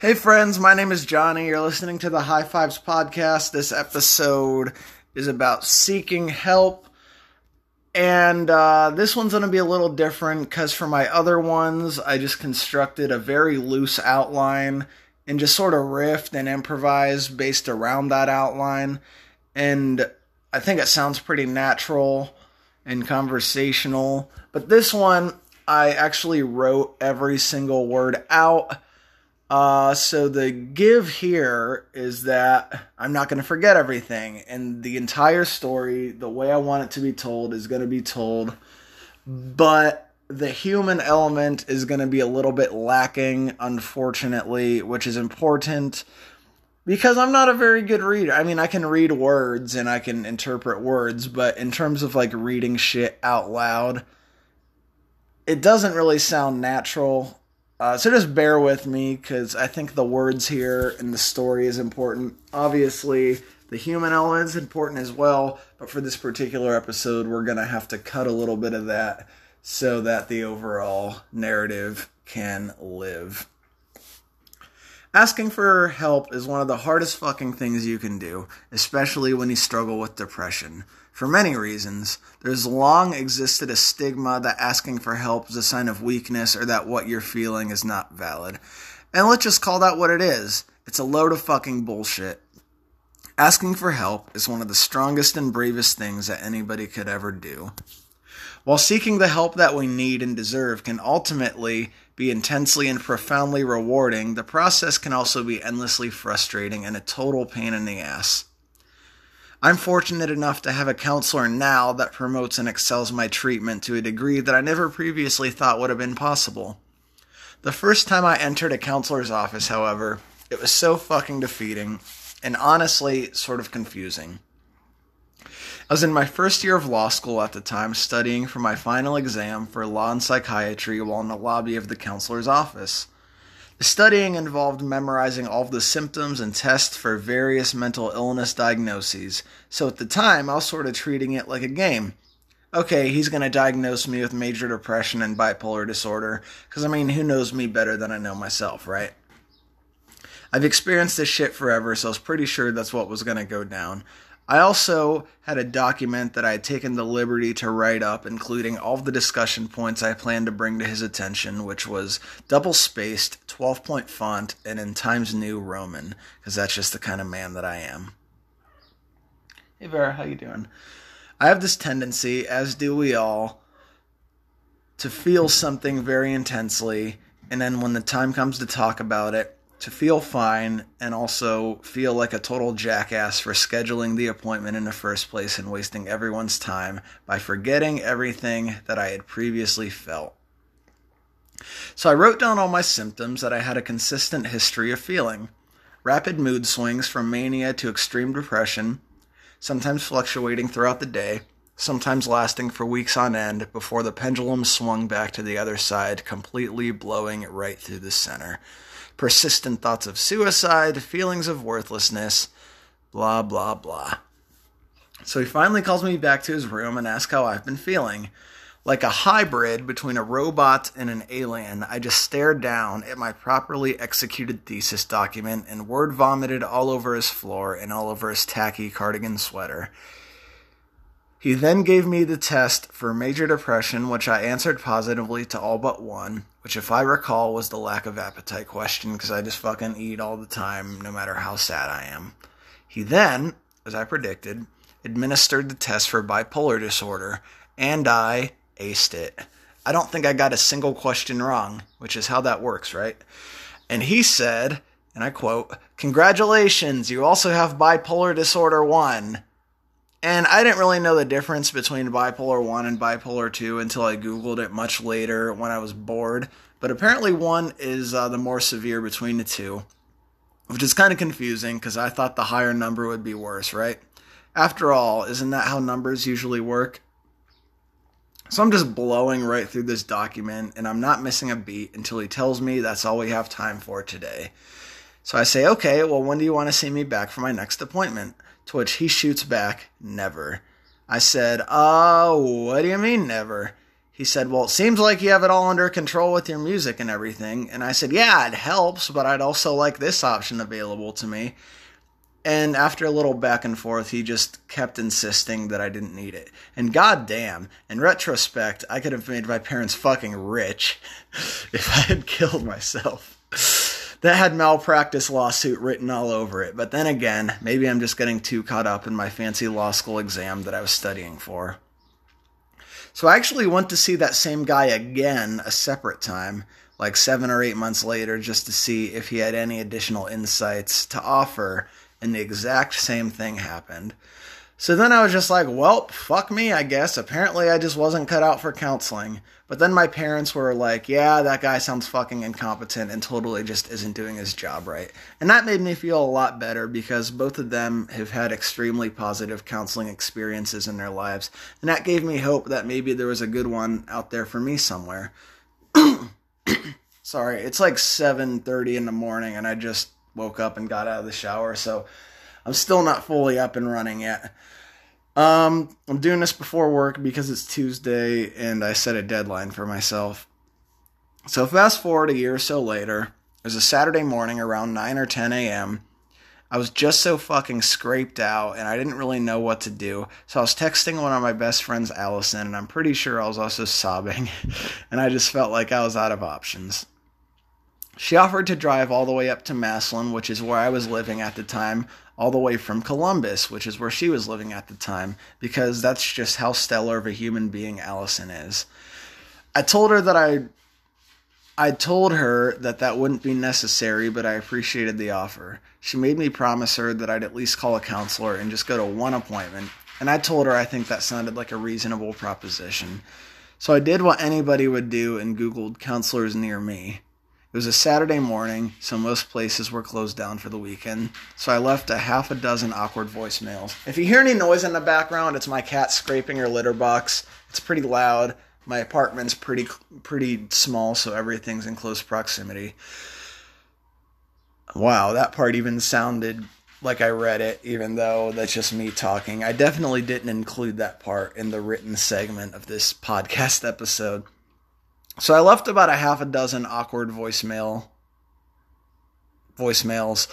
Hey, friends, my name is Johnny. You're listening to the High Fives podcast. This episode is about seeking help. And uh, this one's going to be a little different because for my other ones, I just constructed a very loose outline and just sort of riffed and improvised based around that outline. And I think it sounds pretty natural and conversational. But this one, I actually wrote every single word out uh, so the give here is that I'm not going to forget everything, and the entire story, the way I want it to be told, is going to be told. But the human element is going to be a little bit lacking, unfortunately, which is important because I'm not a very good reader. I mean, I can read words and I can interpret words, but in terms of like reading shit out loud, it doesn't really sound natural uh, so just bear with me because I think the words here and the story is important. Obviously, the human element is important as well, but for this particular episode, we're going to have to cut a little bit of that so that the overall narrative can live. Asking for help is one of the hardest fucking things you can do, especially when you struggle with depression. For many reasons, there's long existed a stigma that asking for help is a sign of weakness or that what you're feeling is not valid. And let's just call that what it is. It's a load of fucking bullshit. Asking for help is one of the strongest and bravest things that anybody could ever do. While seeking the help that we need and deserve can ultimately be intensely and profoundly rewarding, the process can also be endlessly frustrating and a total pain in the ass. I'm fortunate enough to have a counselor now that promotes and excels my treatment to a degree that I never previously thought would have been possible. The first time I entered a counselor's office, however, it was so fucking defeating and honestly sort of confusing. I was in my first year of law school at the time, studying for my final exam for law and psychiatry while in the lobby of the counselor's office. Studying involved memorizing all of the symptoms and tests for various mental illness diagnoses, so at the time I was sort of treating it like a game. Okay, he's going to diagnose me with major depression and bipolar disorder, because I mean, who knows me better than I know myself, right? I've experienced this shit forever, so I was pretty sure that's what was going to go down. I also had a document that I had taken the liberty to write up, including all of the discussion points I planned to bring to his attention, which was double spaced, 12 point font, and in Times New Roman, because that's just the kind of man that I am. Hey Vera, how you doing? I have this tendency, as do we all, to feel something very intensely, and then when the time comes to talk about it, to feel fine and also feel like a total jackass for scheduling the appointment in the first place and wasting everyone's time by forgetting everything that I had previously felt. So I wrote down all my symptoms that I had a consistent history of feeling rapid mood swings from mania to extreme depression, sometimes fluctuating throughout the day, sometimes lasting for weeks on end before the pendulum swung back to the other side, completely blowing right through the center persistent thoughts of suicide, feelings of worthlessness, blah, blah, blah. So he finally calls me back to his room and asks how I've been feeling. Like a hybrid between a robot and an alien, I just stared down at my properly executed thesis document and word vomited all over his floor and all over his tacky cardigan sweater. He then gave me the test for major depression, which I answered positively to all but one, which, if I recall, was the lack of appetite question because I just fucking eat all the time, no matter how sad I am. He then, as I predicted, administered the test for bipolar disorder, and I aced it. I don't think I got a single question wrong, which is how that works, right? And he said, and I quote, Congratulations, you also have bipolar disorder 1. And I didn't really know the difference between bipolar 1 and bipolar 2 until I Googled it much later when I was bored. But apparently, 1 is uh, the more severe between the two, which is kind of confusing because I thought the higher number would be worse, right? After all, isn't that how numbers usually work? So I'm just blowing right through this document and I'm not missing a beat until he tells me that's all we have time for today. So I say, okay, well, when do you want to see me back for my next appointment? To which he shoots back, never. I said, uh, what do you mean never? he said, Well, it seems like you have it all under control with your music and everything. And I said, Yeah, it helps, but I'd also like this option available to me. And after a little back and forth, he just kept insisting that I didn't need it. And goddamn, in retrospect, I could have made my parents fucking rich if I had killed myself. That had malpractice lawsuit written all over it. But then again, maybe I'm just getting too caught up in my fancy law school exam that I was studying for. So I actually went to see that same guy again a separate time, like seven or eight months later, just to see if he had any additional insights to offer, and the exact same thing happened. So then I was just like, well, fuck me, I guess. Apparently I just wasn't cut out for counseling. But then my parents were like, yeah, that guy sounds fucking incompetent and totally just isn't doing his job right. And that made me feel a lot better because both of them have had extremely positive counseling experiences in their lives. And that gave me hope that maybe there was a good one out there for me somewhere. Sorry, it's like 7:30 in the morning and I just woke up and got out of the shower, so I'm still not fully up and running yet. Um, I'm doing this before work because it's Tuesday and I set a deadline for myself. So fast forward a year or so later, it was a Saturday morning around 9 or 10 a.m. I was just so fucking scraped out and I didn't really know what to do. So I was texting one of my best friends, Allison, and I'm pretty sure I was also sobbing. and I just felt like I was out of options. She offered to drive all the way up to Massillon, which is where I was living at the time, all the way from Columbus, which is where she was living at the time, because that's just how stellar of a human being Allison is. I told her that I I told her that that wouldn't be necessary, but I appreciated the offer. She made me promise her that I'd at least call a counselor and just go to one appointment, and I told her I think that sounded like a reasonable proposition. So I did what anybody would do and Googled counselors near me. It was a Saturday morning, so most places were closed down for the weekend. So I left a half a dozen awkward voicemails. If you hear any noise in the background, it's my cat scraping her litter box. It's pretty loud. My apartment's pretty pretty small, so everything's in close proximity. Wow, that part even sounded like I read it, even though that's just me talking. I definitely didn't include that part in the written segment of this podcast episode. So I left about a half a dozen awkward voicemail voicemails.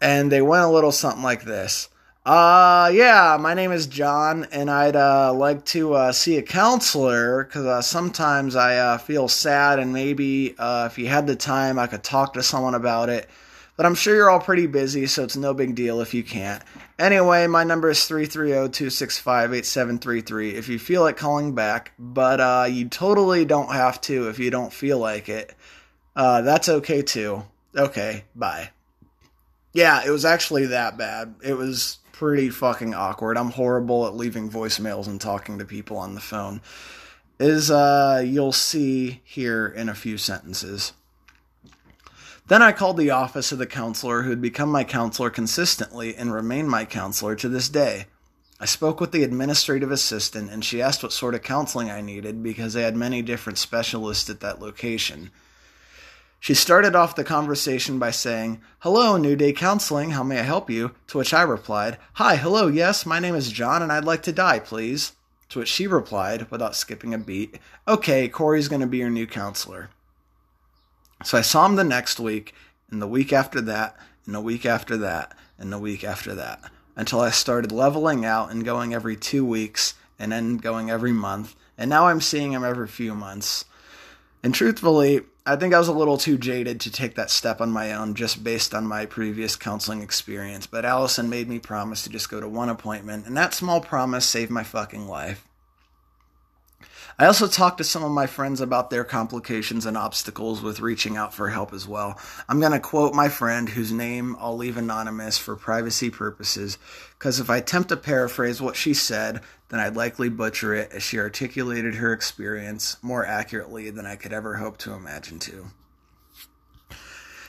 And they went a little something like this. Uh, yeah, my name is John, and I'd uh, like to uh, see a counselor because uh, sometimes I uh, feel sad, and maybe uh, if you had the time, I could talk to someone about it. But I'm sure you're all pretty busy, so it's no big deal if you can't. Anyway, my number is 330-265-8733 if you feel like calling back, but uh, you totally don't have to if you don't feel like it. Uh, that's okay too. Okay, bye. Yeah, it was actually that bad. It was pretty fucking awkward. I'm horrible at leaving voicemails and talking to people on the phone. Is uh you'll see here in a few sentences. Then I called the office of the counselor who had become my counselor consistently and remained my counselor to this day. I spoke with the administrative assistant and she asked what sort of counseling I needed because they had many different specialists at that location. She started off the conversation by saying, Hello, New Day Counseling, how may I help you? To which I replied, Hi, hello, yes, my name is John and I'd like to die, please. To which she replied, without skipping a beat, Okay, Corey's going to be your new counselor. So I saw him the next week, and the week after that, and the week after that, and the week after that, until I started leveling out and going every two weeks, and then going every month, and now I'm seeing him every few months. And truthfully, I think I was a little too jaded to take that step on my own just based on my previous counseling experience, but Allison made me promise to just go to one appointment, and that small promise saved my fucking life. I also talked to some of my friends about their complications and obstacles with reaching out for help as well. I'm going to quote my friend, whose name I'll leave anonymous for privacy purposes, because if I attempt to paraphrase what she said, then I'd likely butcher it as she articulated her experience more accurately than I could ever hope to imagine to.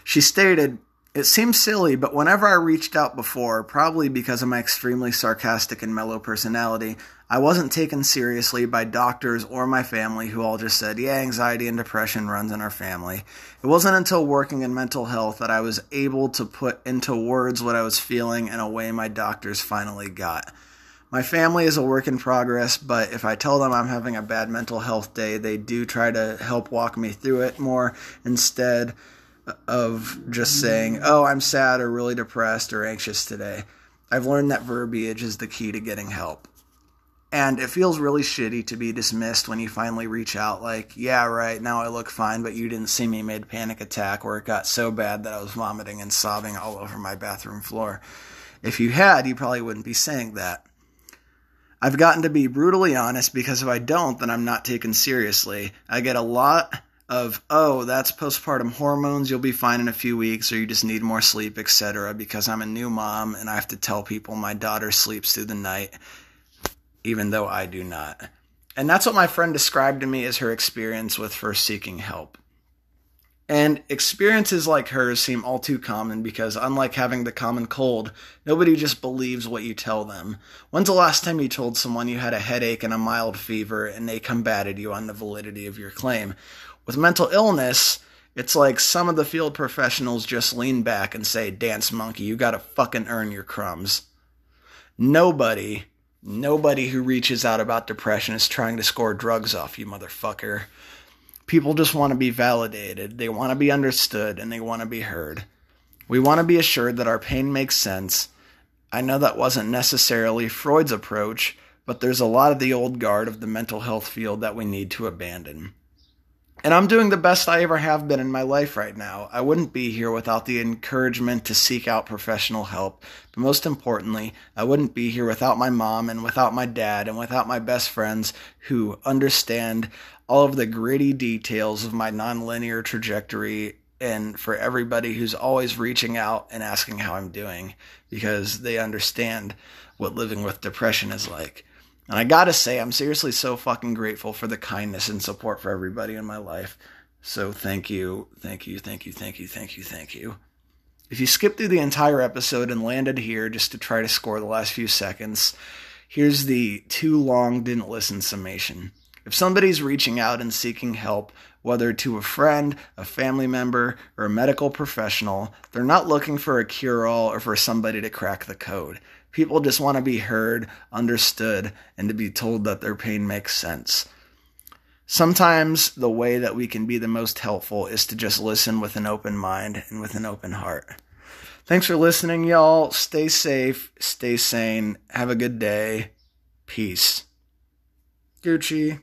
She stated, it seems silly, but whenever I reached out before, probably because of my extremely sarcastic and mellow personality, I wasn't taken seriously by doctors or my family who all just said, yeah, anxiety and depression runs in our family. It wasn't until working in mental health that I was able to put into words what I was feeling in a way my doctors finally got. My family is a work in progress, but if I tell them I'm having a bad mental health day, they do try to help walk me through it more instead of just saying, oh, I'm sad or really depressed or anxious today. I've learned that verbiage is the key to getting help. And it feels really shitty to be dismissed when you finally reach out, like, yeah, right, now I look fine, but you didn't see me mid panic attack where it got so bad that I was vomiting and sobbing all over my bathroom floor. If you had, you probably wouldn't be saying that. I've gotten to be brutally honest because if I don't, then I'm not taken seriously. I get a lot of oh that's postpartum hormones you'll be fine in a few weeks or you just need more sleep etc because i'm a new mom and i have to tell people my daughter sleeps through the night even though i do not and that's what my friend described to me as her experience with first seeking help and experiences like hers seem all too common because, unlike having the common cold, nobody just believes what you tell them. When's the last time you told someone you had a headache and a mild fever and they combated you on the validity of your claim? With mental illness, it's like some of the field professionals just lean back and say, Dance monkey, you gotta fucking earn your crumbs. Nobody, nobody who reaches out about depression is trying to score drugs off you, motherfucker. People just want to be validated, they want to be understood, and they want to be heard. We want to be assured that our pain makes sense. I know that wasn't necessarily Freud's approach, but there's a lot of the old guard of the mental health field that we need to abandon. And I'm doing the best I ever have been in my life right now. I wouldn't be here without the encouragement to seek out professional help. But most importantly, I wouldn't be here without my mom and without my dad and without my best friends who understand all of the gritty details of my nonlinear trajectory and for everybody who's always reaching out and asking how I'm doing because they understand what living with depression is like. And I gotta say, I'm seriously so fucking grateful for the kindness and support for everybody in my life. So thank you, thank you, thank you, thank you, thank you, thank you. If you skipped through the entire episode and landed here just to try to score the last few seconds, here's the too long didn't listen summation. If somebody's reaching out and seeking help, whether to a friend, a family member, or a medical professional, they're not looking for a cure all or for somebody to crack the code. People just want to be heard, understood, and to be told that their pain makes sense. Sometimes the way that we can be the most helpful is to just listen with an open mind and with an open heart. Thanks for listening, y'all. Stay safe, stay sane, have a good day. Peace. Gucci.